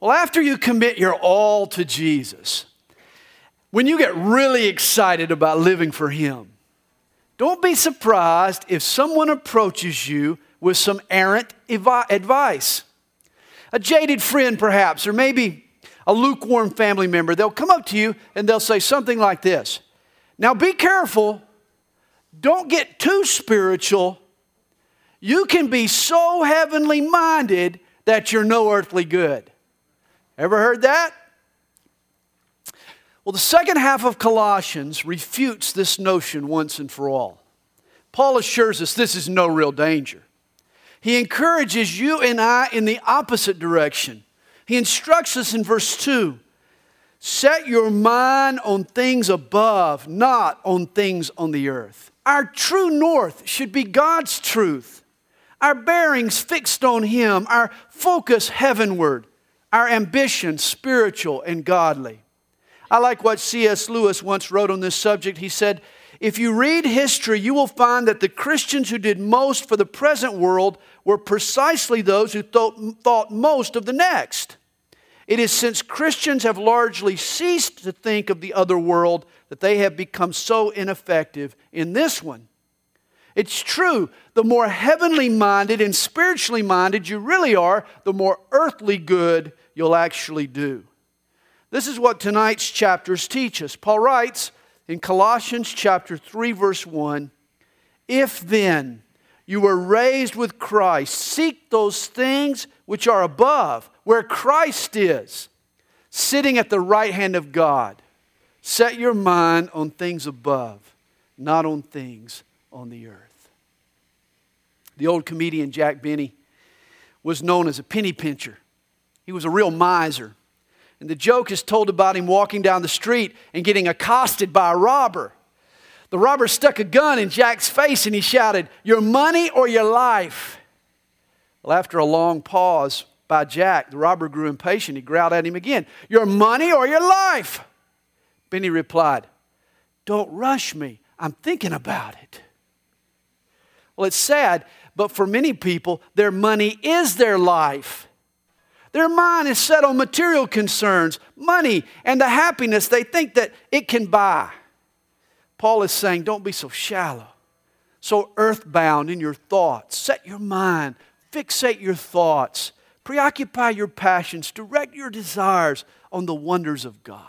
Well, after you commit your all to Jesus, when you get really excited about living for Him, don't be surprised if someone approaches you with some errant advice. A jaded friend, perhaps, or maybe a lukewarm family member, they'll come up to you and they'll say something like this Now be careful, don't get too spiritual. You can be so heavenly minded that you're no earthly good. Ever heard that? Well, the second half of Colossians refutes this notion once and for all. Paul assures us this is no real danger. He encourages you and I in the opposite direction. He instructs us in verse 2 Set your mind on things above, not on things on the earth. Our true north should be God's truth. Our bearings fixed on Him, our focus heavenward, our ambition spiritual and godly. I like what C.S. Lewis once wrote on this subject. He said, If you read history, you will find that the Christians who did most for the present world were precisely those who thought, thought most of the next. It is since Christians have largely ceased to think of the other world that they have become so ineffective in this one. It's true, the more heavenly minded and spiritually minded you really are, the more earthly good you'll actually do. This is what tonight's chapters teach us. Paul writes in Colossians chapter 3 verse 1, if then you were raised with Christ, seek those things which are above, where Christ is, sitting at the right hand of God. Set your mind on things above, not on things on the earth. The old comedian Jack Benny was known as a penny pincher. He was a real miser. And the joke is told about him walking down the street and getting accosted by a robber. The robber stuck a gun in Jack's face and he shouted, Your money or your life? Well, after a long pause by Jack, the robber grew impatient. He growled at him again, Your money or your life? Benny replied, Don't rush me. I'm thinking about it. Well, it's sad but for many people, their money is their life. Their mind is set on material concerns, money, and the happiness they think that it can buy. Paul is saying, don't be so shallow, so earthbound in your thoughts. Set your mind, fixate your thoughts, preoccupy your passions, direct your desires on the wonders of God.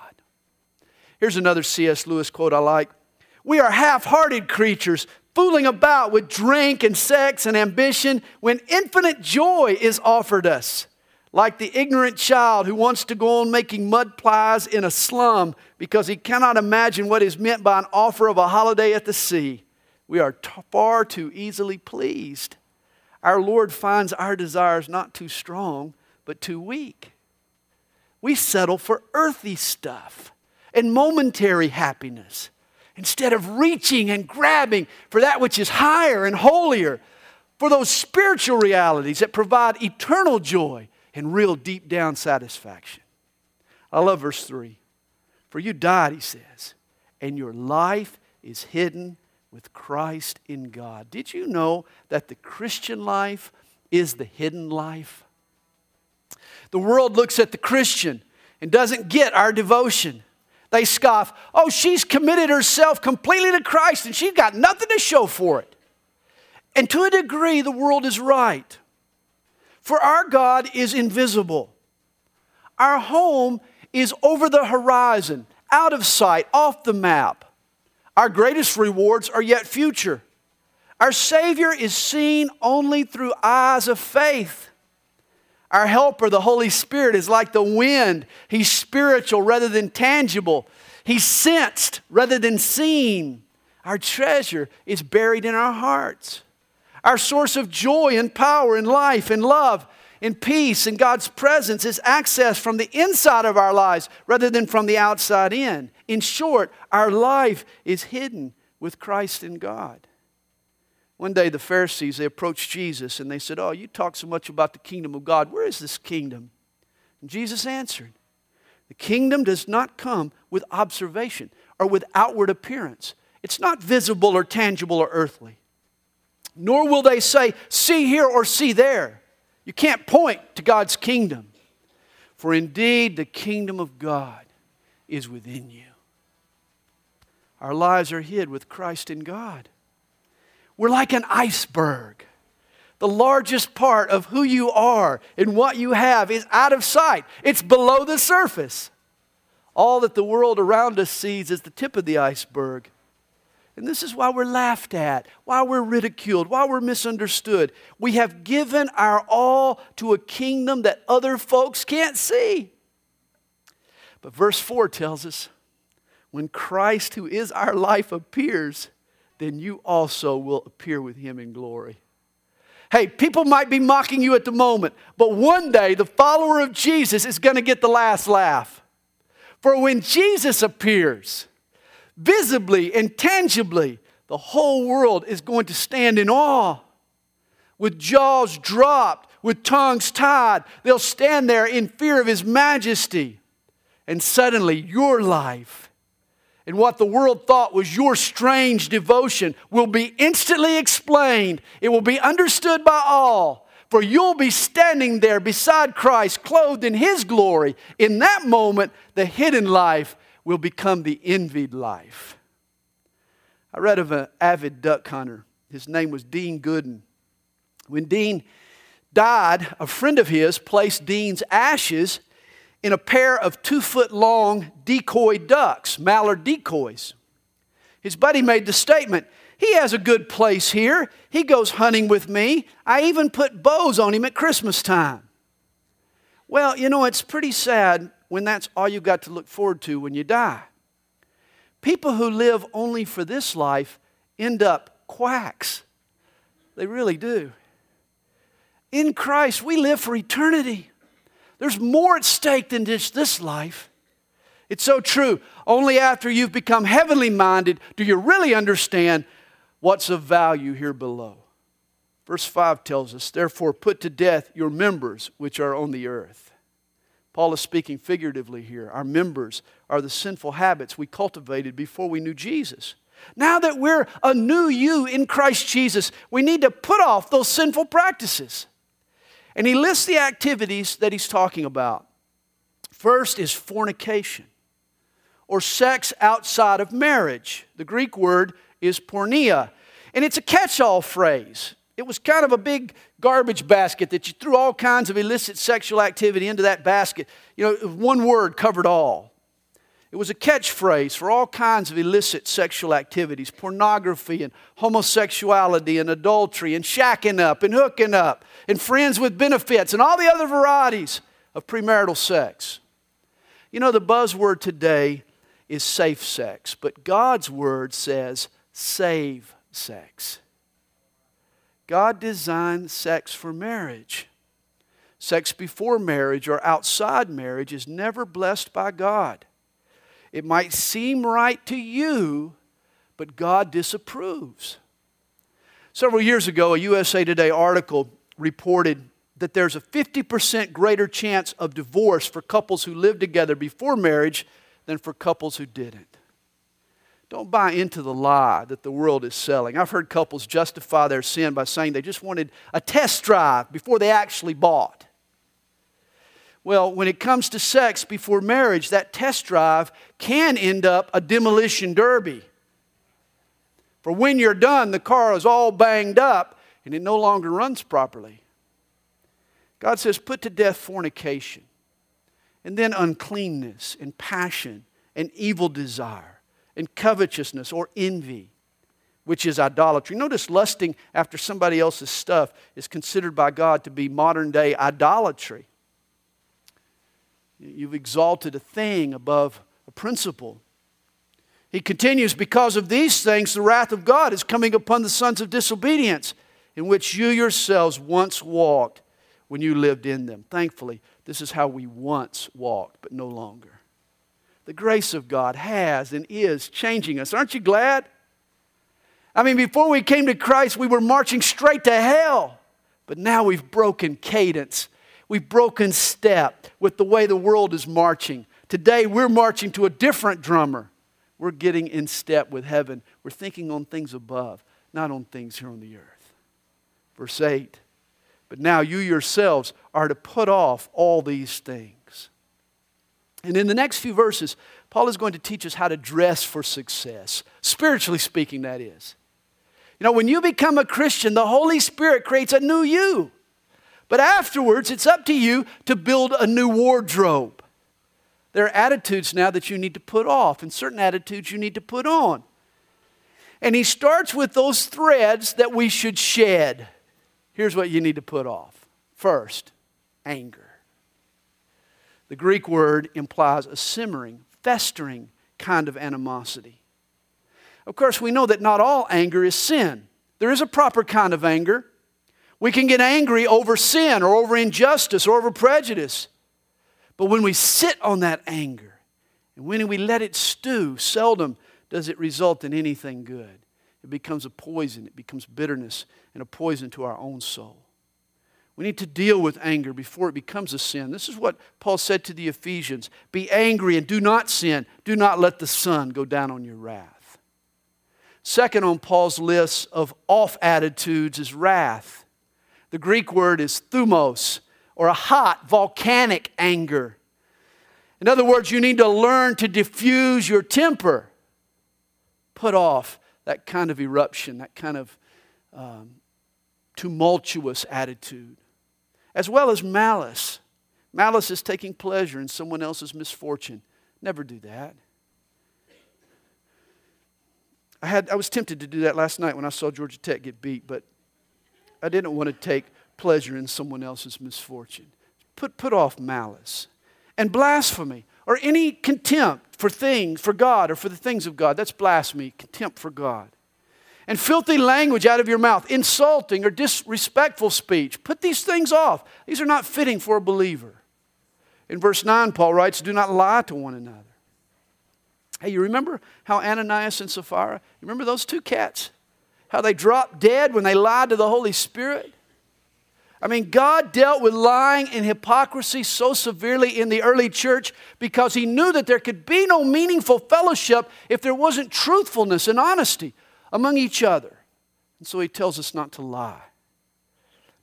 Here's another C.S. Lewis quote I like We are half hearted creatures fooling about with drink and sex and ambition when infinite joy is offered us. Like the ignorant child who wants to go on making mud pies in a slum because he cannot imagine what is meant by an offer of a holiday at the sea. We are t- far too easily pleased. Our Lord finds our desires not too strong, but too weak. We settle for earthy stuff and momentary happiness instead of reaching and grabbing for that which is higher and holier, for those spiritual realities that provide eternal joy and real deep down satisfaction. I love verse 3. For you died, he says, and your life is hidden with Christ in God. Did you know that the Christian life is the hidden life? The world looks at the Christian and doesn't get our devotion. They scoff, oh, she's committed herself completely to Christ and she's got nothing to show for it. And to a degree, the world is right. For our God is invisible. Our home is over the horizon, out of sight, off the map. Our greatest rewards are yet future. Our Savior is seen only through eyes of faith. Our helper, the Holy Spirit, is like the wind. He's spiritual rather than tangible. He's sensed rather than seen. Our treasure is buried in our hearts. Our source of joy and power and life and love and peace and God's presence is accessed from the inside of our lives rather than from the outside in. In short, our life is hidden with Christ in God. One day, the Pharisees, they approached Jesus and they said, Oh, you talk so much about the kingdom of God. Where is this kingdom? And Jesus answered, The kingdom does not come with observation or with outward appearance. It's not visible or tangible or earthly. Nor will they say, See here or see there. You can't point to God's kingdom. For indeed, the kingdom of God is within you. Our lives are hid with Christ in God. We're like an iceberg. The largest part of who you are and what you have is out of sight, it's below the surface. All that the world around us sees is the tip of the iceberg. And this is why we're laughed at, why we're ridiculed, why we're misunderstood. We have given our all to a kingdom that other folks can't see. But verse 4 tells us when Christ, who is our life, appears, then you also will appear with him in glory. Hey, people might be mocking you at the moment, but one day the follower of Jesus is going to get the last laugh. For when Jesus appears, visibly and tangibly, the whole world is going to stand in awe. With jaws dropped, with tongues tied, they'll stand there in fear of His majesty. And suddenly, your life and what the world thought was your strange devotion will be instantly explained. It will be understood by all. For you'll be standing there beside Christ, clothed in His glory. In that moment, the hidden life will become the envied life. I read of an avid duck hunter. His name was Dean Gooden. When Dean died, a friend of his placed Dean's ashes in a pair of two foot long decoy ducks, mallard decoys. His buddy made the statement he has a good place here. He goes hunting with me. I even put bows on him at Christmas time. Well, you know, it's pretty sad when that's all you've got to look forward to when you die. People who live only for this life end up quacks. They really do. In Christ, we live for eternity. There's more at stake than just this life. It's so true. Only after you've become heavenly minded do you really understand what's of value here below. Verse 5 tells us, Therefore, put to death your members which are on the earth. Paul is speaking figuratively here. Our members are the sinful habits we cultivated before we knew Jesus. Now that we're a new you in Christ Jesus, we need to put off those sinful practices. And he lists the activities that he's talking about. First is fornication, or sex outside of marriage. The Greek word is porneia, and it's a catch all phrase. It was kind of a big garbage basket that you threw all kinds of illicit sexual activity into that basket. You know, one word covered all. It was a catchphrase for all kinds of illicit sexual activities pornography and homosexuality and adultery and shacking up and hooking up and friends with benefits and all the other varieties of premarital sex. You know, the buzzword today is safe sex, but God's word says save sex. God designed sex for marriage. Sex before marriage or outside marriage is never blessed by God. It might seem right to you, but God disapproves. Several years ago, a USA Today article reported that there's a 50% greater chance of divorce for couples who lived together before marriage than for couples who didn't. Don't buy into the lie that the world is selling. I've heard couples justify their sin by saying they just wanted a test drive before they actually bought. Well, when it comes to sex before marriage, that test drive can end up a demolition derby. For when you're done, the car is all banged up and it no longer runs properly. God says, put to death fornication, and then uncleanness and passion and evil desire and covetousness or envy, which is idolatry. Notice lusting after somebody else's stuff is considered by God to be modern day idolatry. You've exalted a thing above a principle. He continues, because of these things, the wrath of God is coming upon the sons of disobedience, in which you yourselves once walked when you lived in them. Thankfully, this is how we once walked, but no longer the grace of God has and is changing us. Aren't you glad? I mean, before we came to Christ, we were marching straight to hell. But now we've broken cadence. We've broken step with the way the world is marching. Today, we're marching to a different drummer. We're getting in step with heaven. We're thinking on things above, not on things here on the earth. Verse 8 But now you yourselves are to put off all these things And in the next few verses, Paul is going to teach us how to dress for success, spiritually speaking, that is. You know, when you become a Christian, the Holy Spirit creates a new you. But afterwards, it's up to you to build a new wardrobe. There are attitudes now that you need to put off, and certain attitudes you need to put on. And he starts with those threads that we should shed. Here's what you need to put off first, anger. The Greek word implies a simmering, festering kind of animosity. Of course, we know that not all anger is sin. There is a proper kind of anger. We can get angry over sin or over injustice or over prejudice. But when we sit on that anger and when we let it stew, seldom does it result in anything good. It becomes a poison, it becomes bitterness and a poison to our own soul. We need to deal with anger before it becomes a sin. This is what Paul said to the Ephesians Be angry and do not sin. Do not let the sun go down on your wrath. Second on Paul's list of off attitudes is wrath. The Greek word is thumos, or a hot, volcanic anger. In other words, you need to learn to diffuse your temper, put off that kind of eruption, that kind of um, tumultuous attitude, as well as malice. Malice is taking pleasure in someone else's misfortune. Never do that. I, had, I was tempted to do that last night when I saw Georgia Tech get beat, but I didn't want to take pleasure in someone else's misfortune. Put, put off malice and blasphemy or any contempt for things, for God or for the things of God. That's blasphemy, contempt for God. And filthy language out of your mouth, insulting or disrespectful speech. Put these things off. These are not fitting for a believer. In verse 9, Paul writes, Do not lie to one another. Hey, you remember how Ananias and Sapphira, you remember those two cats? How they dropped dead when they lied to the Holy Spirit? I mean, God dealt with lying and hypocrisy so severely in the early church because He knew that there could be no meaningful fellowship if there wasn't truthfulness and honesty among each other. And so He tells us not to lie.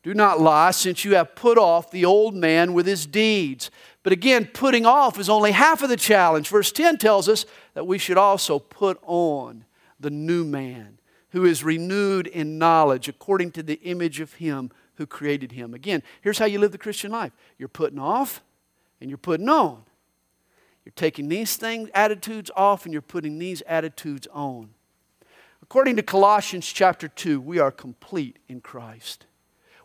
Do not lie, since you have put off the old man with his deeds. But again, putting off is only half of the challenge. Verse 10 tells us that we should also put on the new man who is renewed in knowledge according to the image of him who created him. Again, here's how you live the Christian life you're putting off and you're putting on. You're taking these things, attitudes off, and you're putting these attitudes on. According to Colossians chapter 2, we are complete in Christ.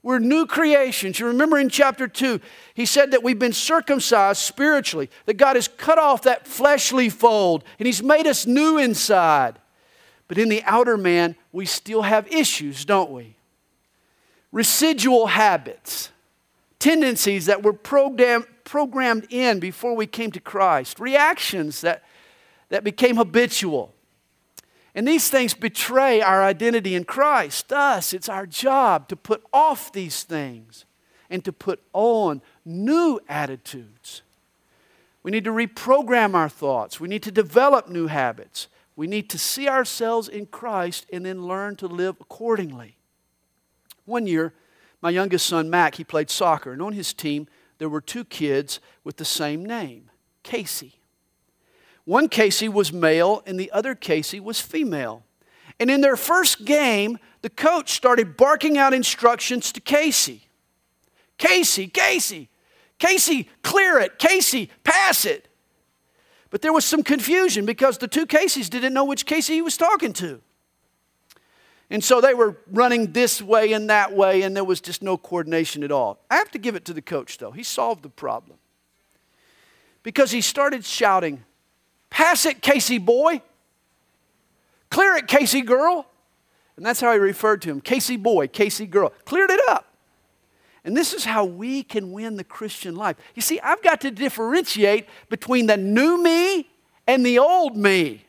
We're new creations. You remember in chapter 2, he said that we've been circumcised spiritually, that God has cut off that fleshly fold and he's made us new inside. But in the outer man, we still have issues, don't we? Residual habits, tendencies that were program, programmed in before we came to Christ, reactions that, that became habitual. And these things betray our identity in Christ. Thus, it's our job to put off these things and to put on new attitudes. We need to reprogram our thoughts. We need to develop new habits. We need to see ourselves in Christ and then learn to live accordingly. One year, my youngest son, Mac, he played soccer, and on his team, there were two kids with the same name Casey. One Casey was male and the other Casey was female. And in their first game, the coach started barking out instructions to Casey Casey, Casey, Casey, clear it. Casey, pass it. But there was some confusion because the two Caseys didn't know which Casey he was talking to. And so they were running this way and that way, and there was just no coordination at all. I have to give it to the coach, though. He solved the problem. Because he started shouting, Pass it, Casey boy. Clear it, Casey girl. And that's how he referred to him Casey boy, Casey girl. Cleared it up. And this is how we can win the Christian life. You see, I've got to differentiate between the new me and the old me.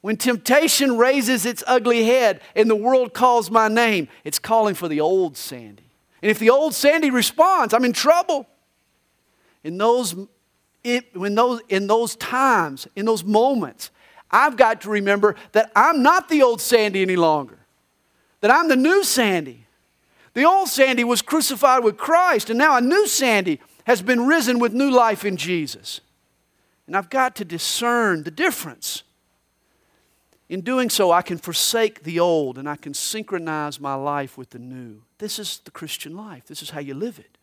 When temptation raises its ugly head and the world calls my name, it's calling for the old Sandy. And if the old Sandy responds, I'm in trouble. In those when those, in those times, in those moments, I've got to remember that I'm not the old Sandy any longer, that I'm the new Sandy. The old Sandy was crucified with Christ, and now a new Sandy has been risen with new life in Jesus. And I've got to discern the difference. In doing so, I can forsake the old and I can synchronize my life with the new. This is the Christian life. This is how you live it.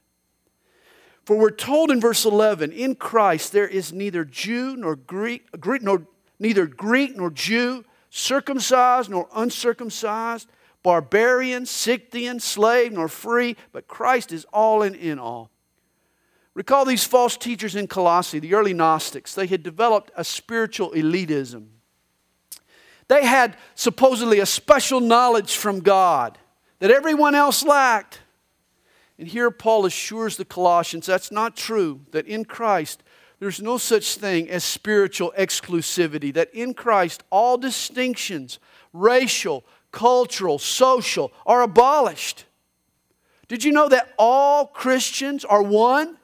For we're told in verse 11, in Christ there is neither Jew nor Greek, Greek nor, neither Greek nor Jew, circumcised nor uncircumcised, barbarian, Scythian, slave nor free, but Christ is all and in all. Recall these false teachers in Colossae, the early Gnostics. They had developed a spiritual elitism. They had supposedly a special knowledge from God that everyone else lacked. And here Paul assures the Colossians that's not true, that in Christ there's no such thing as spiritual exclusivity, that in Christ all distinctions, racial, cultural, social, are abolished. Did you know that all Christians are one?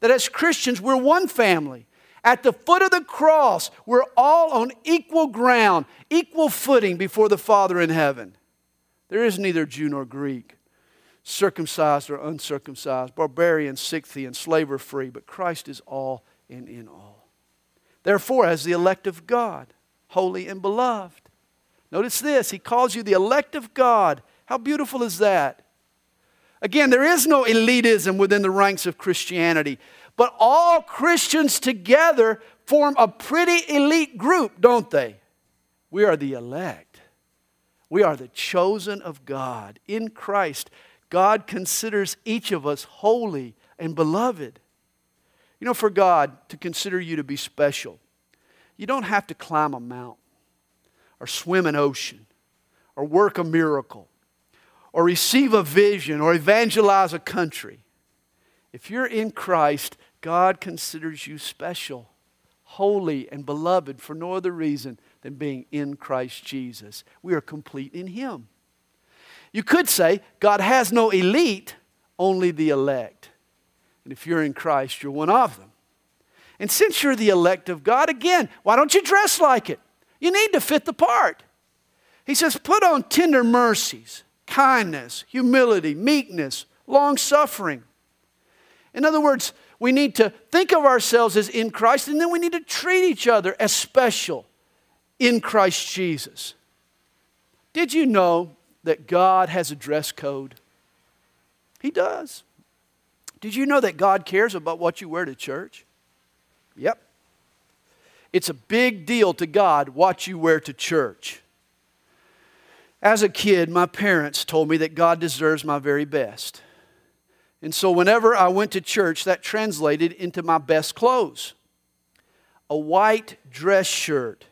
That as Christians, we're one family. At the foot of the cross, we're all on equal ground, equal footing before the Father in heaven. There is neither Jew nor Greek, circumcised or uncircumcised, barbarian, Scythian, slave or free, but Christ is all and in all. Therefore, as the elect of God, holy and beloved, notice this, he calls you the elect of God. How beautiful is that? Again, there is no elitism within the ranks of Christianity. But all Christians together form a pretty elite group, don't they? We are the elect. We are the chosen of God. In Christ, God considers each of us holy and beloved. You know, for God to consider you to be special, you don't have to climb a mountain or swim an ocean or work a miracle or receive a vision or evangelize a country. If you're in Christ, God considers you special, holy, and beloved for no other reason than being in Christ Jesus. We are complete in Him. You could say God has no elite, only the elect. And if you're in Christ, you're one of them. And since you're the elect of God, again, why don't you dress like it? You need to fit the part. He says, put on tender mercies, kindness, humility, meekness, long suffering. In other words, we need to think of ourselves as in Christ, and then we need to treat each other as special in Christ Jesus. Did you know that God has a dress code? He does. Did you know that God cares about what you wear to church? Yep. It's a big deal to God what you wear to church. As a kid, my parents told me that God deserves my very best. And so whenever I went to church, that translated into my best clothes a white dress shirt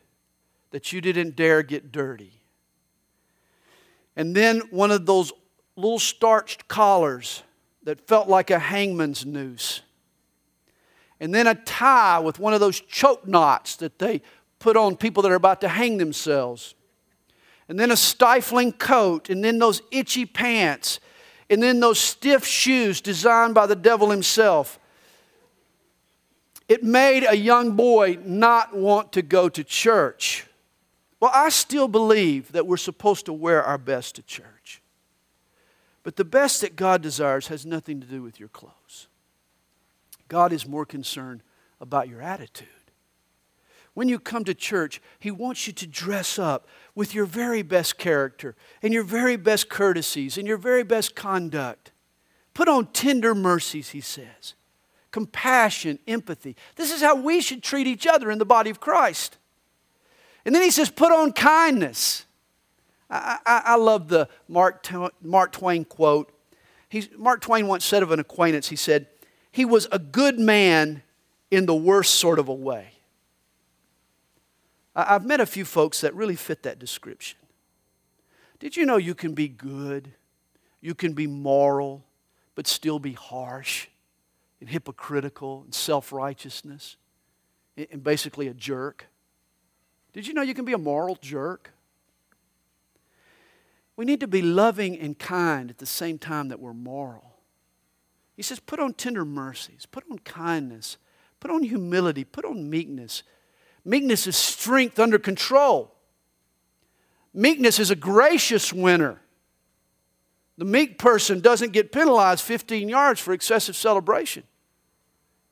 that you didn't dare get dirty. And then one of those little starched collars that felt like a hangman's noose. And then a tie with one of those choke knots that they put on people that are about to hang themselves. And then a stifling coat, and then those itchy pants and then those stiff shoes designed by the devil himself. It made a young boy not want to go to church. Well, I still believe that we're supposed to wear our best to church. But the best that God desires has nothing to do with your clothes. God is more concerned about your attitude. When you come to church, He wants you to dress up with your very best character and your very best courtesies and your very best conduct. Put on tender mercies, He says, compassion, empathy. This is how we should treat each other in the body of Christ. And then He says, put on kindness. I, I, I love the Mark, Mark Twain quote. He's, Mark Twain once said of an acquaintance, he said, He was a good man in the worst sort of a way. I've met a few folks that really fit that description. Did you know you can be good, you can be moral, but still be harsh and hypocritical and self righteousness and basically a jerk? Did you know you can be a moral jerk? We need to be loving and kind at the same time that we're moral. He says, put on tender mercies, put on kindness, put on humility, put on meekness Meekness is strength under control. Meekness is a gracious winner. The meek person doesn't get penalized 15 yards for excessive celebration.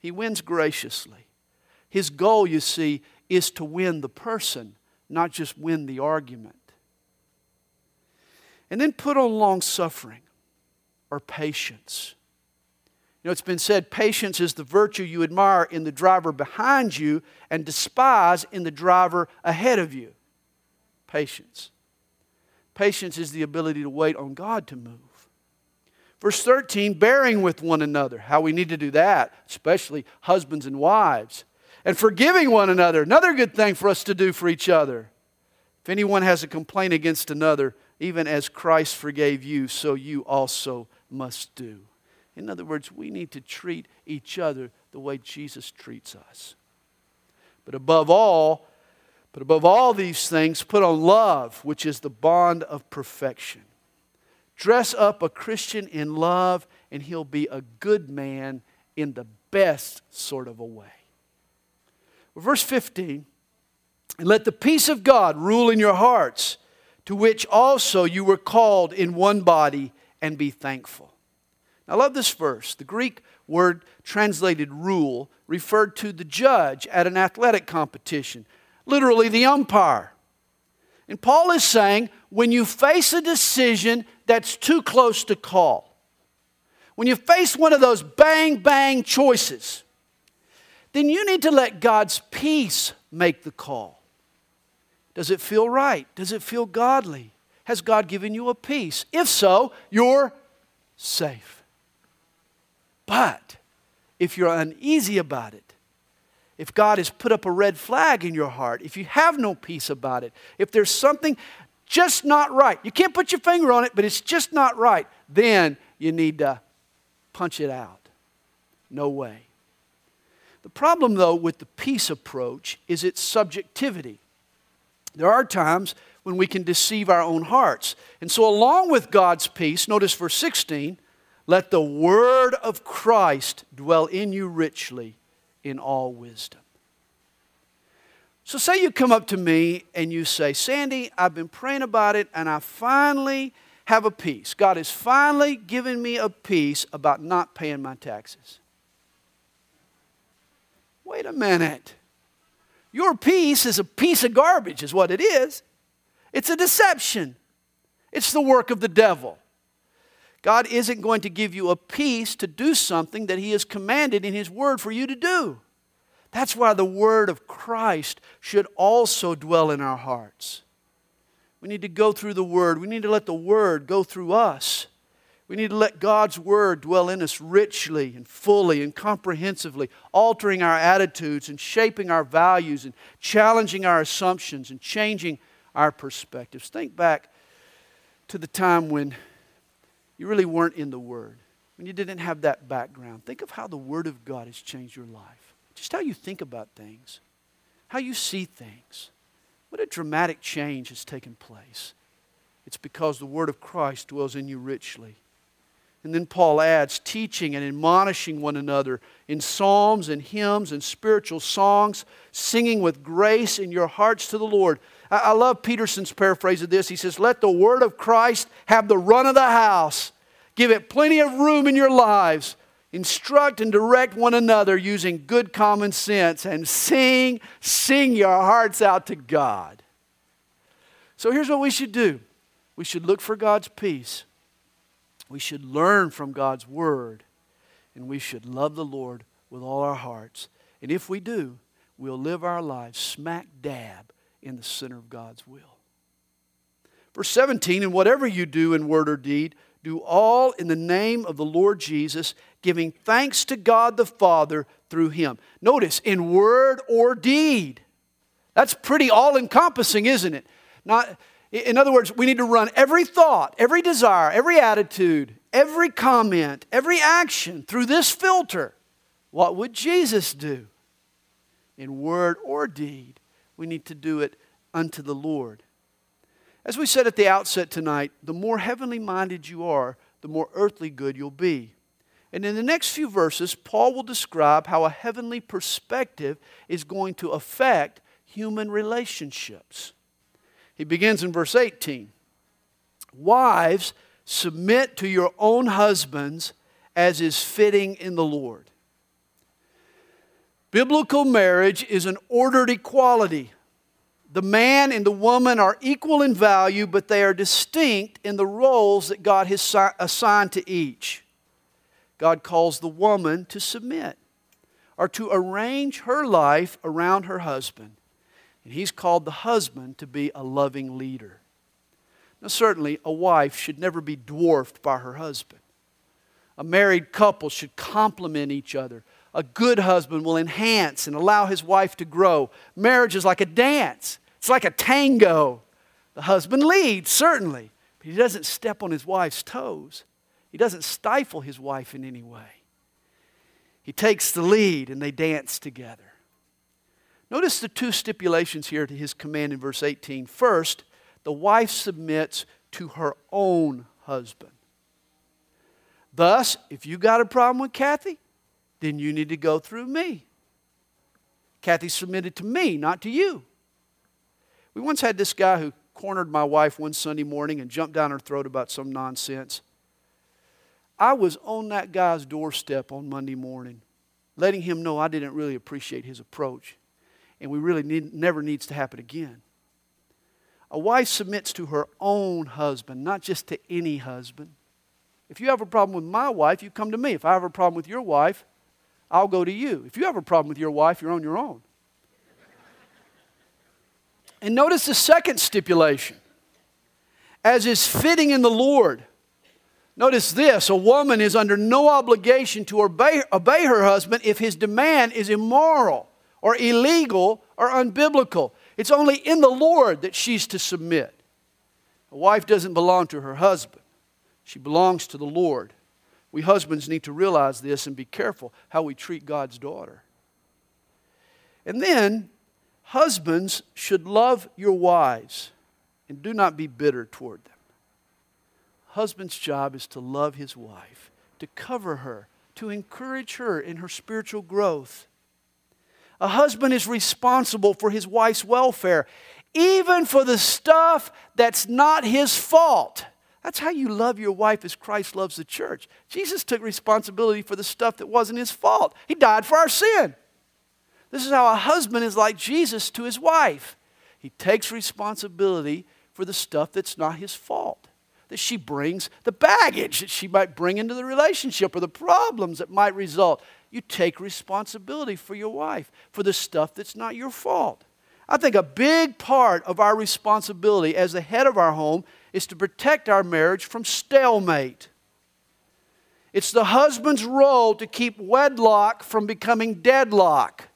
He wins graciously. His goal, you see, is to win the person, not just win the argument. And then put on long suffering or patience. You know, it's been said patience is the virtue you admire in the driver behind you and despise in the driver ahead of you. Patience. Patience is the ability to wait on God to move. Verse 13, bearing with one another. How we need to do that, especially husbands and wives. And forgiving one another. Another good thing for us to do for each other. If anyone has a complaint against another, even as Christ forgave you, so you also must do. In other words, we need to treat each other the way Jesus treats us. But above all, but above all these things, put on love, which is the bond of perfection. Dress up a Christian in love, and he'll be a good man in the best sort of a way. Verse 15, and let the peace of God rule in your hearts, to which also you were called in one body, and be thankful. I love this verse. The Greek word translated rule referred to the judge at an athletic competition, literally the umpire. And Paul is saying when you face a decision that's too close to call, when you face one of those bang bang choices, then you need to let God's peace make the call. Does it feel right? Does it feel godly? Has God given you a peace? If so, you're safe. But if you're uneasy about it, if God has put up a red flag in your heart, if you have no peace about it, if there's something just not right, you can't put your finger on it, but it's just not right, then you need to punch it out. No way. The problem, though, with the peace approach is its subjectivity. There are times when we can deceive our own hearts. And so, along with God's peace, notice verse 16, let the word of Christ dwell in you richly in all wisdom. So, say you come up to me and you say, Sandy, I've been praying about it and I finally have a peace. God has finally given me a peace about not paying my taxes. Wait a minute. Your peace is a piece of garbage, is what it is. It's a deception, it's the work of the devil. God isn't going to give you a peace to do something that He has commanded in His Word for you to do. That's why the Word of Christ should also dwell in our hearts. We need to go through the Word. We need to let the Word go through us. We need to let God's Word dwell in us richly and fully and comprehensively, altering our attitudes and shaping our values and challenging our assumptions and changing our perspectives. Think back to the time when you really weren't in the Word, when you didn't have that background, think of how the Word of God has changed your life. Just how you think about things, how you see things. What a dramatic change has taken place. It's because the Word of Christ dwells in you richly. And then Paul adds, teaching and admonishing one another in psalms and hymns and spiritual songs, singing with grace in your hearts to the Lord. I, love Peterson's paraphrase of this. He says, Let the word of Christ have the run of the house, give it plenty of room in your lives. Instruct and direct one another using good common sense and sing, sing your hearts out to God. So here's what we should do we should look for God's peace we should learn from God's Word, and we should love the Lord with all our hearts. And if we do, we'll live our lives smack dab in the center of God's will. Verse 17, and whatever you do in word or deed, do all in the name of the Lord Jesus, giving thanks to God the Father through him. Notice, in word or deed. That's pretty all encompassing, isn't it? Not in other words, we need to run every thought, every desire, every attitude, every comment, every action through this filter. What would Jesus do? In word or deed, we need to do it unto the Lord. As we said at the outset tonight, the more heavenly minded you are, the more earthly good you'll be. And in the next few verses, Paul will describe how a heavenly perspective is going to affect human relationships. He begins in verse 18 Wives, submit to your own husbands as is fitting in the Lord. Biblical marriage is an ordered equality. The man and the woman are equal in value, but they are distinct in the roles that God has assigned to each. God calls the woman to submit or to arrange her life around her husband. And he's called the husband to be a loving leader. Now, certainly, a wife should never be dwarfed by her husband. A married couple should complement each other a good husband will enhance and allow his wife to grow. Marriage is like a dance, it's like a tango. The husband leads, certainly, but he doesn't step on his wife's toes. He doesn't stifle his wife in any way. He takes the lead and they dance together. Notice the two stipulations here to his command in verse 18. First, the wife submits to her own husband. Thus, if you got a problem with Kathy, then you need to go through me. Kathy submitted to me, not to you. We once had this guy who cornered my wife one Sunday morning and jumped down her throat about some nonsense. I was on that guy's doorstep on Monday morning, letting him know I didn't really appreciate his approach, and we really need, never needs to happen again. A wife submits to her own husband, not just to any husband. If you have a problem with my wife, you come to me. If I have a problem with your wife, I'll go to you. If you have a problem with your wife, you're on your own. And notice the second stipulation as is fitting in the Lord. Notice this a woman is under no obligation to obey, obey her husband if his demand is immoral or illegal or unbiblical. It's only in the Lord that she's to submit. A wife doesn't belong to her husband, she belongs to the Lord. We husbands need to realize this and be careful how we treat God's daughter. And then, husbands should love your wives and do not be bitter toward them. Husband's job is to love his wife, to cover her, to encourage her in her spiritual growth. A husband is responsible for his wife's welfare, even for the stuff that's not his fault. That's how you love your wife as Christ loves the church. Jesus took responsibility for the stuff that wasn't his fault, he died for our sin. This is how a husband is like Jesus to his wife. He takes responsibility for the stuff that's not his fault. That she brings the baggage that she might bring into the relationship or the problems that might result. You take responsibility for your wife, for the stuff that's not your fault. I think a big part of our responsibility as the head of our home is to protect our marriage from stalemate. It's the husband's role to keep wedlock from becoming deadlock.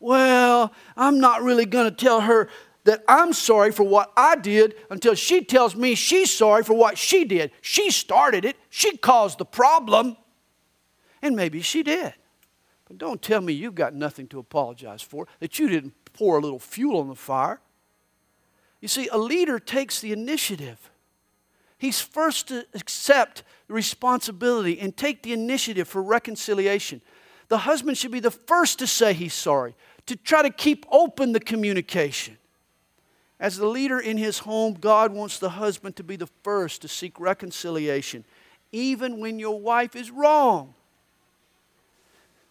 Well, I'm not really going to tell her that I'm sorry for what I did until she tells me she's sorry for what she did. She started it, she caused the problem. And maybe she did. But don't tell me you've got nothing to apologize for, that you didn't pour a little fuel on the fire. You see, a leader takes the initiative. He's first to accept responsibility and take the initiative for reconciliation. The husband should be the first to say he's sorry, to try to keep open the communication. As the leader in his home, God wants the husband to be the first to seek reconciliation, even when your wife is wrong.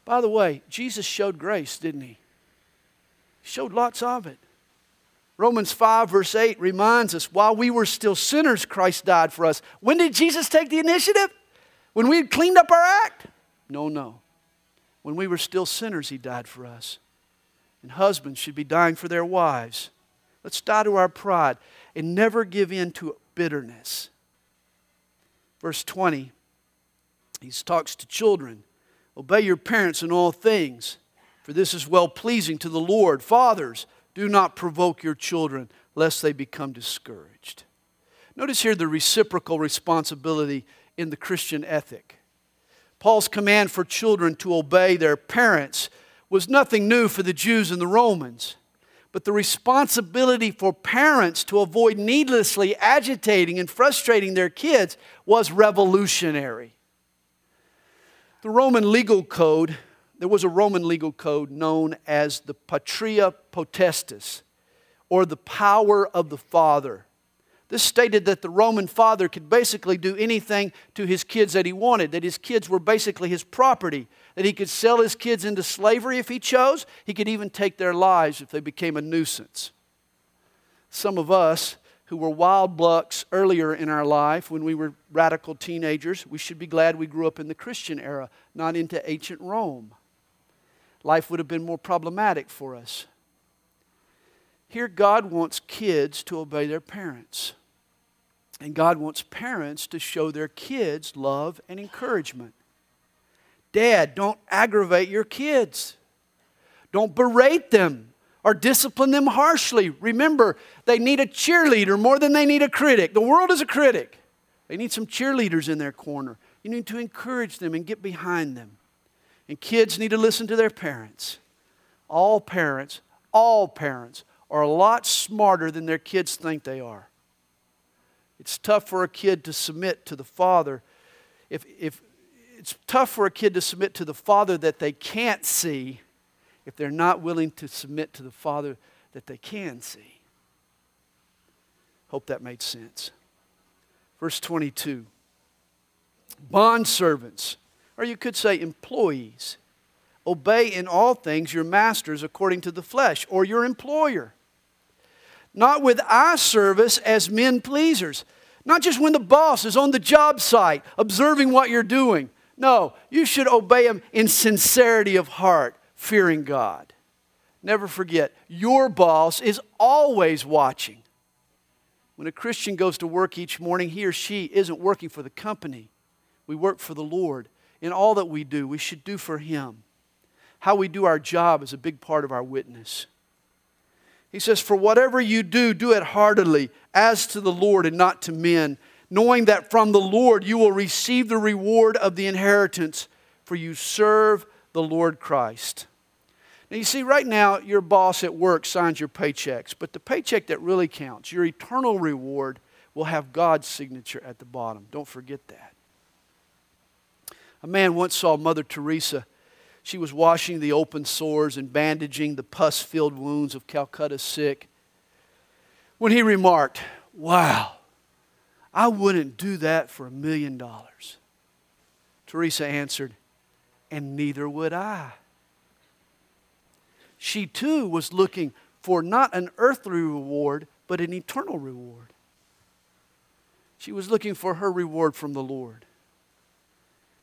By the way, Jesus showed grace, didn't he? He showed lots of it. Romans 5, verse 8 reminds us while we were still sinners, Christ died for us. When did Jesus take the initiative? When we had cleaned up our act? No, no. When we were still sinners, He died for us. And husbands should be dying for their wives. Let's die to our pride and never give in to bitterness. Verse 20, he talks to children Obey your parents in all things, for this is well pleasing to the Lord. Fathers, do not provoke your children, lest they become discouraged. Notice here the reciprocal responsibility in the Christian ethic. Paul's command for children to obey their parents was nothing new for the Jews and the Romans. But the responsibility for parents to avoid needlessly agitating and frustrating their kids was revolutionary. The Roman legal code there was a Roman legal code known as the Patria Potestas, or the power of the father. This stated that the Roman father could basically do anything to his kids that he wanted, that his kids were basically his property, that he could sell his kids into slavery if he chose. He could even take their lives if they became a nuisance. Some of us who were wild bucks earlier in our life when we were radical teenagers, we should be glad we grew up in the Christian era, not into ancient Rome. Life would have been more problematic for us. Here, God wants kids to obey their parents. And God wants parents to show their kids love and encouragement. Dad, don't aggravate your kids. Don't berate them or discipline them harshly. Remember, they need a cheerleader more than they need a critic. The world is a critic. They need some cheerleaders in their corner. You need to encourage them and get behind them. And kids need to listen to their parents. All parents, all parents are a lot smarter than their kids think they are. It's tough for a kid to submit to the father. If, if it's tough for a kid to submit to the father that they can't see if they're not willing to submit to the father that they can see. Hope that made sense. Verse 22 Bond servants, or you could say employees, obey in all things your masters according to the flesh, or your employer not with eye service as men pleasers. Not just when the boss is on the job site observing what you're doing. No, you should obey him in sincerity of heart, fearing God. Never forget, your boss is always watching. When a Christian goes to work each morning, he or she isn't working for the company. We work for the Lord. In all that we do, we should do for Him. How we do our job is a big part of our witness. He says, For whatever you do, do it heartily, as to the Lord and not to men, knowing that from the Lord you will receive the reward of the inheritance, for you serve the Lord Christ. Now, you see, right now, your boss at work signs your paychecks, but the paycheck that really counts, your eternal reward, will have God's signature at the bottom. Don't forget that. A man once saw Mother Teresa she was washing the open sores and bandaging the pus filled wounds of Calcutta's sick. When he remarked, Wow, I wouldn't do that for a million dollars. Teresa answered, And neither would I. She too was looking for not an earthly reward, but an eternal reward. She was looking for her reward from the Lord.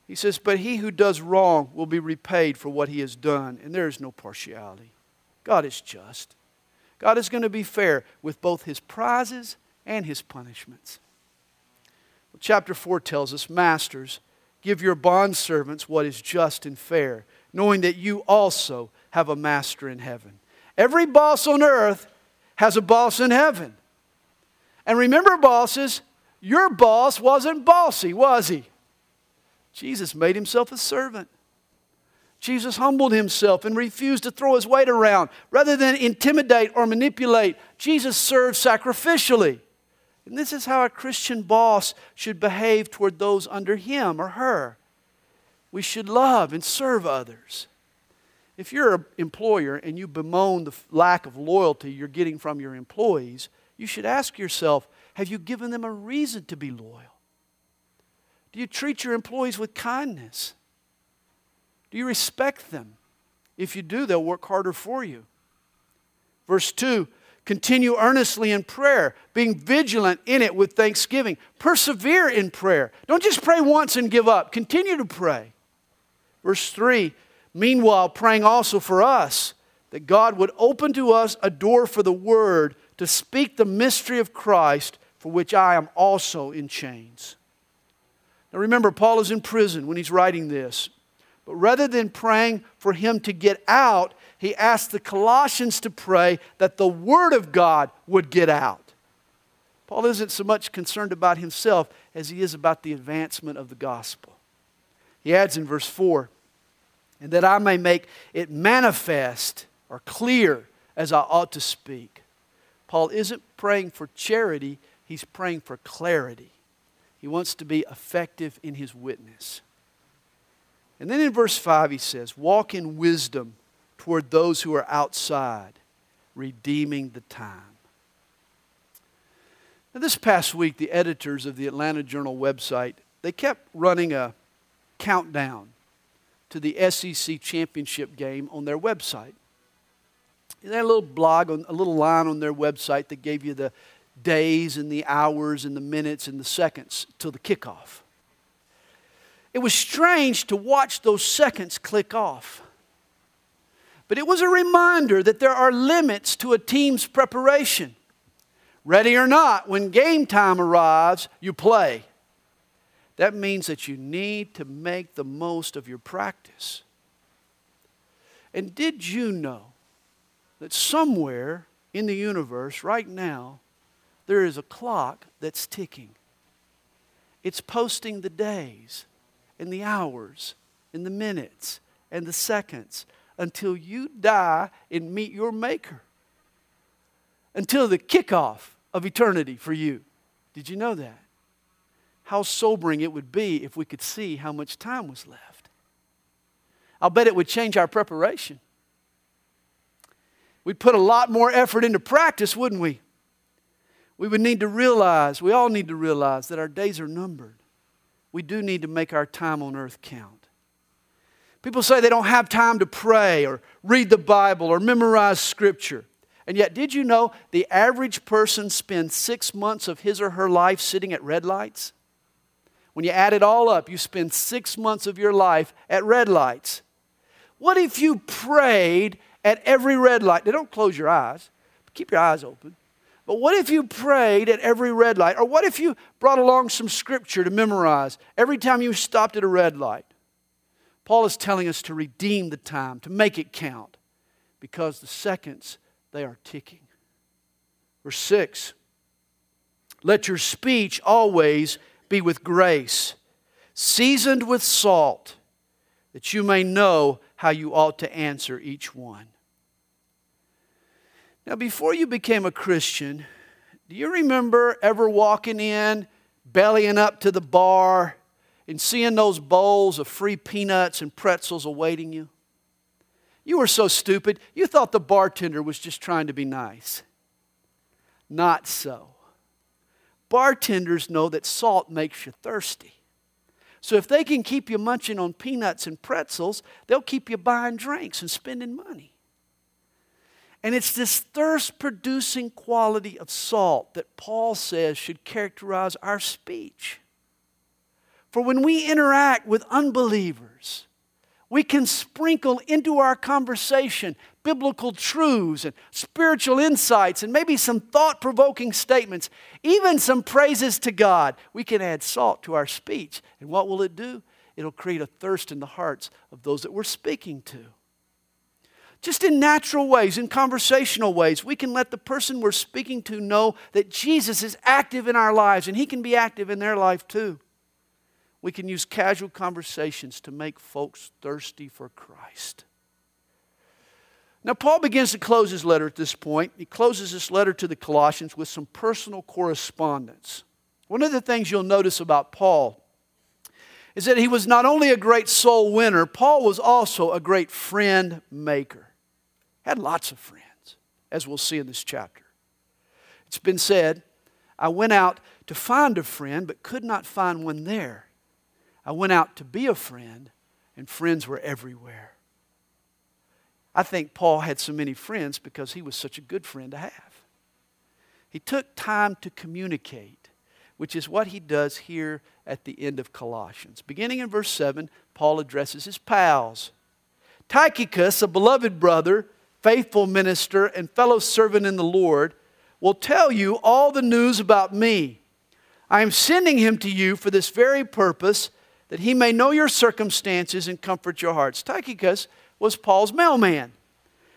He says, But he who does wrong will be repaid for what he has done, and there is no partiality. God is just. God is going to be fair with both his prizes and his punishments. Well, chapter 4 tells us, Masters, give your bondservants what is just and fair, knowing that you also have a master in heaven. Every boss on earth has a boss in heaven. And remember, bosses, your boss wasn't bossy, was he? Jesus made himself a servant. Jesus humbled himself and refused to throw his weight around. Rather than intimidate or manipulate, Jesus served sacrificially. And this is how a Christian boss should behave toward those under him or her. We should love and serve others. If you're an employer and you bemoan the lack of loyalty you're getting from your employees, you should ask yourself have you given them a reason to be loyal? Do you treat your employees with kindness? Do you respect them? If you do, they'll work harder for you. Verse 2 Continue earnestly in prayer, being vigilant in it with thanksgiving. Persevere in prayer. Don't just pray once and give up, continue to pray. Verse 3 Meanwhile, praying also for us that God would open to us a door for the word to speak the mystery of Christ, for which I am also in chains. Now remember, Paul is in prison when he's writing this. But rather than praying for him to get out, he asked the Colossians to pray that the Word of God would get out. Paul isn't so much concerned about himself as he is about the advancement of the gospel. He adds in verse 4 and that I may make it manifest or clear as I ought to speak. Paul isn't praying for charity, he's praying for clarity. He wants to be effective in his witness. And then in verse 5, he says, Walk in wisdom toward those who are outside, redeeming the time. Now, this past week, the editors of the Atlanta Journal website, they kept running a countdown to the SEC championship game on their website. They had a little blog, on, a little line on their website that gave you the days and the hours and the minutes and the seconds till the kickoff. It was strange to watch those seconds click off. But it was a reminder that there are limits to a team's preparation. Ready or not, when game time arrives, you play. That means that you need to make the most of your practice. And did you know that somewhere in the universe right now, there is a clock that's ticking? It's posting the days and the hours and the minutes and the seconds until you die and meet your Maker. Until the kickoff of eternity for you. Did you know that? How sobering it would be if we could see how much time was left. I'll bet it would change our preparation. We'd put a lot more effort into practice, wouldn't we? We would need to realize, we all need to realize that our days are numbered. We do need to make our time on earth count. People say they don't have time to pray or read the Bible or memorize Scripture. And yet, did you know the average person spends six months of his or her life sitting at red lights? When you add it all up, you spend six months of your life at red lights. What if you prayed at every red light? Now, don't close your eyes, keep your eyes open. But what if you prayed at every red light? Or what if you brought along some scripture to memorize every time you stopped at a red light? Paul is telling us to redeem the time, to make it count, because the seconds, they are ticking. Verse 6 Let your speech always be with grace, seasoned with salt, that you may know how you ought to answer each one. Now, before you became a Christian, do you remember ever walking in, bellying up to the bar, and seeing those bowls of free peanuts and pretzels awaiting you? You were so stupid, you thought the bartender was just trying to be nice. Not so. Bartenders know that salt makes you thirsty. So if they can keep you munching on peanuts and pretzels, they'll keep you buying drinks and spending money. And it's this thirst producing quality of salt that Paul says should characterize our speech. For when we interact with unbelievers, we can sprinkle into our conversation biblical truths and spiritual insights and maybe some thought provoking statements, even some praises to God. We can add salt to our speech. And what will it do? It'll create a thirst in the hearts of those that we're speaking to. Just in natural ways, in conversational ways, we can let the person we're speaking to know that Jesus is active in our lives and he can be active in their life too. We can use casual conversations to make folks thirsty for Christ. Now, Paul begins to close his letter at this point. He closes this letter to the Colossians with some personal correspondence. One of the things you'll notice about Paul is that he was not only a great soul winner, Paul was also a great friend maker. Had lots of friends, as we'll see in this chapter. It's been said, I went out to find a friend, but could not find one there. I went out to be a friend, and friends were everywhere. I think Paul had so many friends because he was such a good friend to have. He took time to communicate, which is what he does here at the end of Colossians. Beginning in verse 7, Paul addresses his pals. Tychicus, a beloved brother, faithful minister, and fellow servant in the Lord, will tell you all the news about me. I am sending him to you for this very purpose that he may know your circumstances and comfort your hearts. Tychicus was Paul's mailman.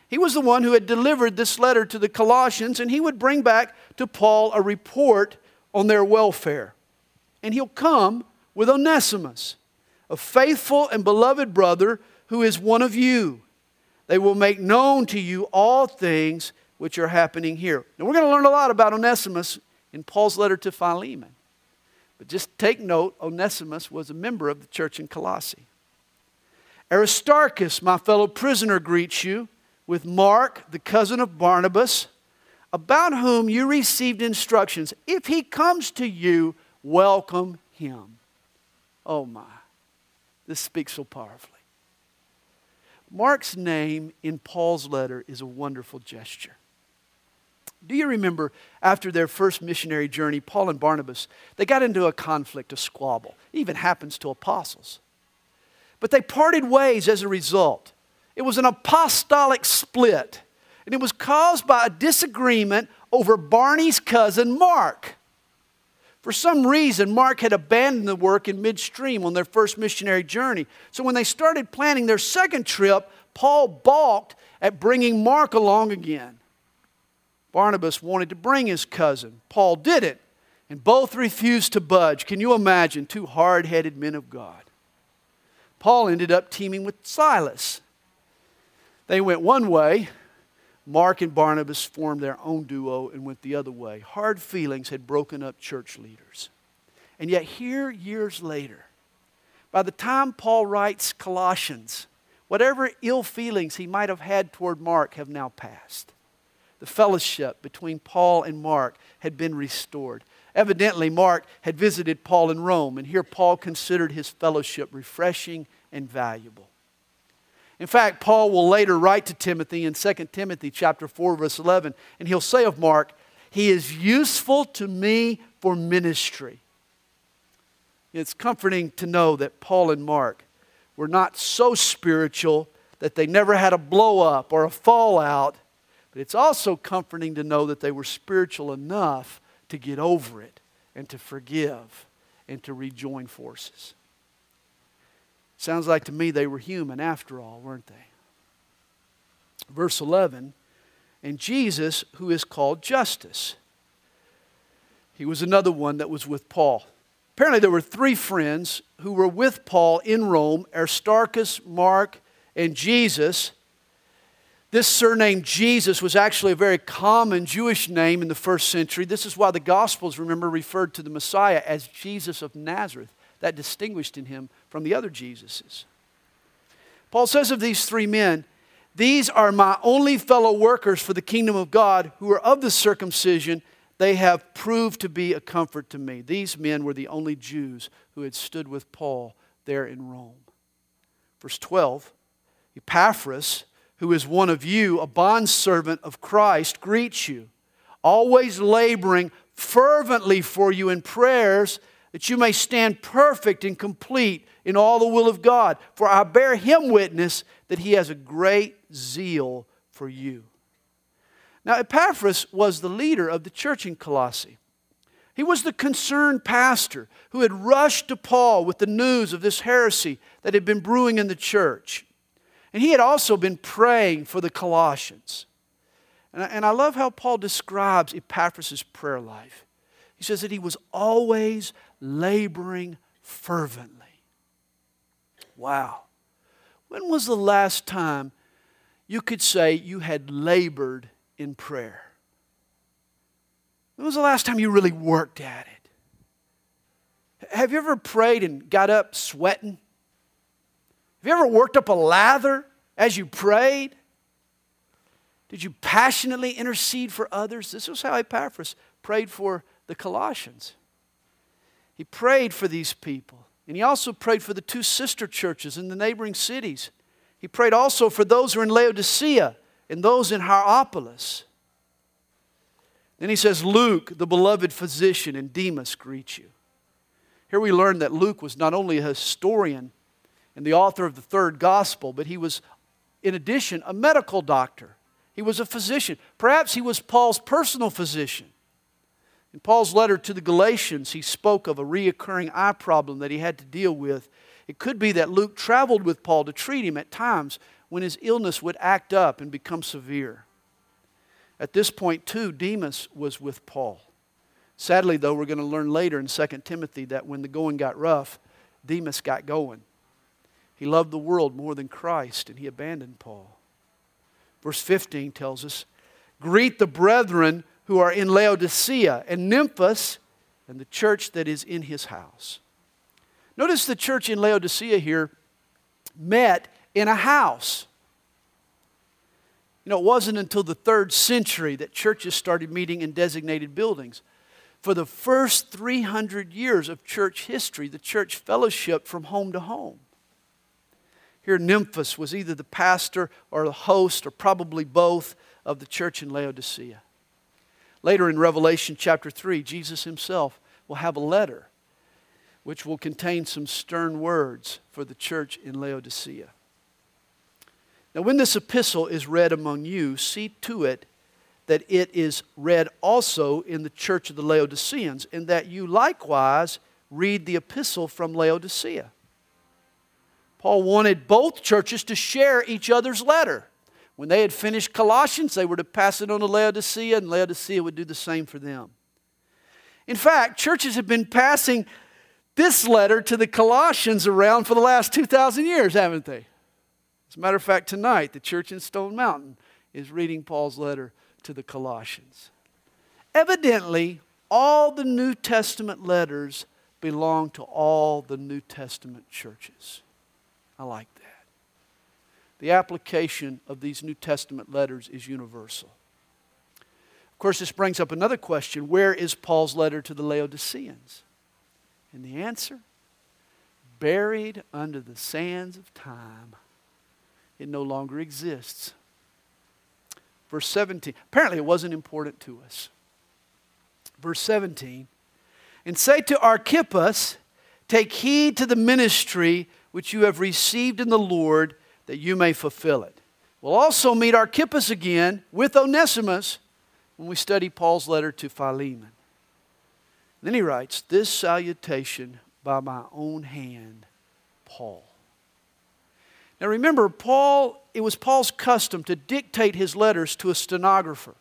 He was the one who had delivered this letter to the Colossians, and he would bring back to Paul a report on their welfare. And he'll come with Onesimus, a faithful and beloved brother who is one of you. They will make known to you all things which are happening here. Now, we're going to learn a lot about Onesimus in Paul's letter to Philemon. But just take note Onesimus was a member of the church in Colossae. Aristarchus, my fellow prisoner, greets you with Mark, the cousin of Barnabas, about whom you received instructions. If he comes to you, welcome him. Oh my, this speaks so powerfully. Mark's name in Paul's letter is a wonderful gesture. Do you remember after their first missionary journey, Paul and Barnabas, they got into a conflict, a squabble. It even happens to apostles. But they parted ways as a result. It was an apostolic split, and it was caused by a disagreement over Barney's cousin Mark. For some reason, Mark had abandoned the work in midstream on their first missionary journey. So when they started planning their second trip, Paul balked at bringing Mark along again. Barnabas wanted to bring his cousin. Paul did it, and both refused to budge. Can you imagine two hard headed men of God? Paul ended up teaming with Silas. They went one way, Mark and Barnabas formed their own duo and went the other way. Hard feelings had broken up church leaders. And yet, here, years later, by the time Paul writes Colossians, whatever ill feelings he might have had toward Mark have now passed. The fellowship between Paul and Mark had been restored. Evidently, Mark had visited Paul in Rome, and here Paul considered his fellowship refreshing and valuable. In fact, Paul will later write to Timothy in 2 Timothy chapter 4 verse 11, and he'll say of Mark, "He is useful to me for ministry." It's comforting to know that Paul and Mark were not so spiritual that they never had a blow up or a fallout, but it's also comforting to know that they were spiritual enough to get over it and to forgive and to rejoin forces. Sounds like to me they were human after all, weren't they? Verse 11, and Jesus, who is called Justus, He was another one that was with Paul. Apparently, there were three friends who were with Paul in Rome Aristarchus, Mark, and Jesus. This surname Jesus was actually a very common Jewish name in the first century. This is why the Gospels, remember, referred to the Messiah as Jesus of Nazareth. That distinguished in him from the other Jesuses. Paul says of these three men, These are my only fellow workers for the kingdom of God who are of the circumcision. They have proved to be a comfort to me. These men were the only Jews who had stood with Paul there in Rome. Verse 12 Epaphras, who is one of you, a bondservant of Christ, greets you, always laboring fervently for you in prayers that you may stand perfect and complete in all the will of God. For I bear him witness that he has a great zeal for you. Now, Epaphras was the leader of the church in Colossae. He was the concerned pastor who had rushed to Paul with the news of this heresy that had been brewing in the church. And he had also been praying for the Colossians. And I, love how Paul describes Epaphras' prayer life. He says that he was always laboring fervently. Wow. When was the last time you could say you had labored in prayer? When was the last time you really worked at it? Have you ever prayed and got up sweating? Have you ever worked up a lather as you prayed? Did you passionately intercede for others? This was how Epaphras prayed for the Colossians. He prayed for these people. And he also prayed for the two sister churches in the neighboring cities. He prayed also for those who are in Laodicea and those in Hierapolis. Then he says, Luke, the beloved physician, and Demas greet you. Here we learn that Luke was not only a historian and the author of the third gospel, but he was, in addition, a medical doctor. He was a physician. Perhaps he was Paul's personal physician. In Paul's letter to the Galatians, he spoke of a reoccurring eye problem that he had to deal with. It could be that Luke traveled with Paul to treat him at times when his illness would act up and become severe. At this point, too, Demas was with Paul. Sadly, though, we're going to learn later in 2 Timothy that when the going got rough, Demas got going. He loved the world more than Christ, and he abandoned Paul. Verse 15 tells us Greet the brethren who are in Laodicea and Nymphas and the church that is in his house. Notice the church in Laodicea here met in a house. You know, it wasn't until the third century that churches started meeting in designated buildings. For the first 300 years of church history, the church fellowshiped from home to home. Here, Nymphas was either the pastor or the host, or probably both, of the church in Laodicea. Later in Revelation chapter 3, Jesus himself will have a letter which will contain some stern words for the church in Laodicea. Now, when this epistle is read among you, see to it that it is read also in the church of the Laodiceans, and that you likewise read the epistle from Laodicea. Paul wanted both churches to share each other's letter. When they had finished Colossians, they were to pass it on to Laodicea, and Laodicea would do the same for them. In fact, churches have been passing this letter to the Colossians around for the last 2,000 years, haven't they? As a matter of fact, tonight, the church in Stone Mountain is reading Paul's letter to the Colossians. Evidently, all the New Testament letters belong to all the New Testament churches. I like that. The application of these New Testament letters is universal. Of course, this brings up another question where is Paul's letter to the Laodiceans? And the answer buried under the sands of time. It no longer exists. Verse 17. Apparently, it wasn't important to us. Verse 17. And say to Archippus, Take heed to the ministry which you have received in the Lord, that you may fulfill it. We'll also meet Archippus again with Onesimus when we study Paul's letter to Philemon. Then he writes, This salutation by my own hand, Paul. Now remember, Paul, it was Paul's custom to dictate his letters to a stenographer.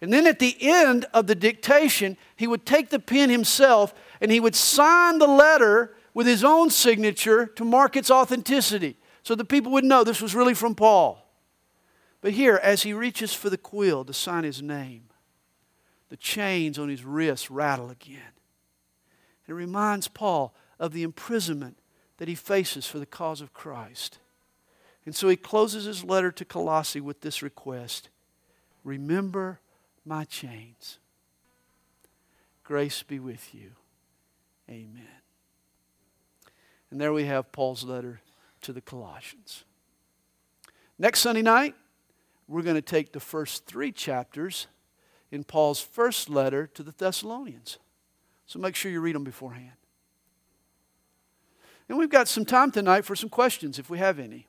And then at the end of the dictation, he would take the pen himself and he would sign the letter with his own signature to mark its authenticity so the people would know this was really from Paul. But here, as he reaches for the quill to sign his name, the chains on his wrists rattle again. It reminds Paul of the imprisonment that he faces for the cause of Christ. And so he closes his letter to Colossae with this request Remember my chains. Grace be with you. Amen. And there we have Paul's letter to the Colossians. Next Sunday night, we're going to take the first three chapters in Paul's first letter to the Thessalonians. So make sure you read them beforehand. And we've got some time tonight for some questions if we have any.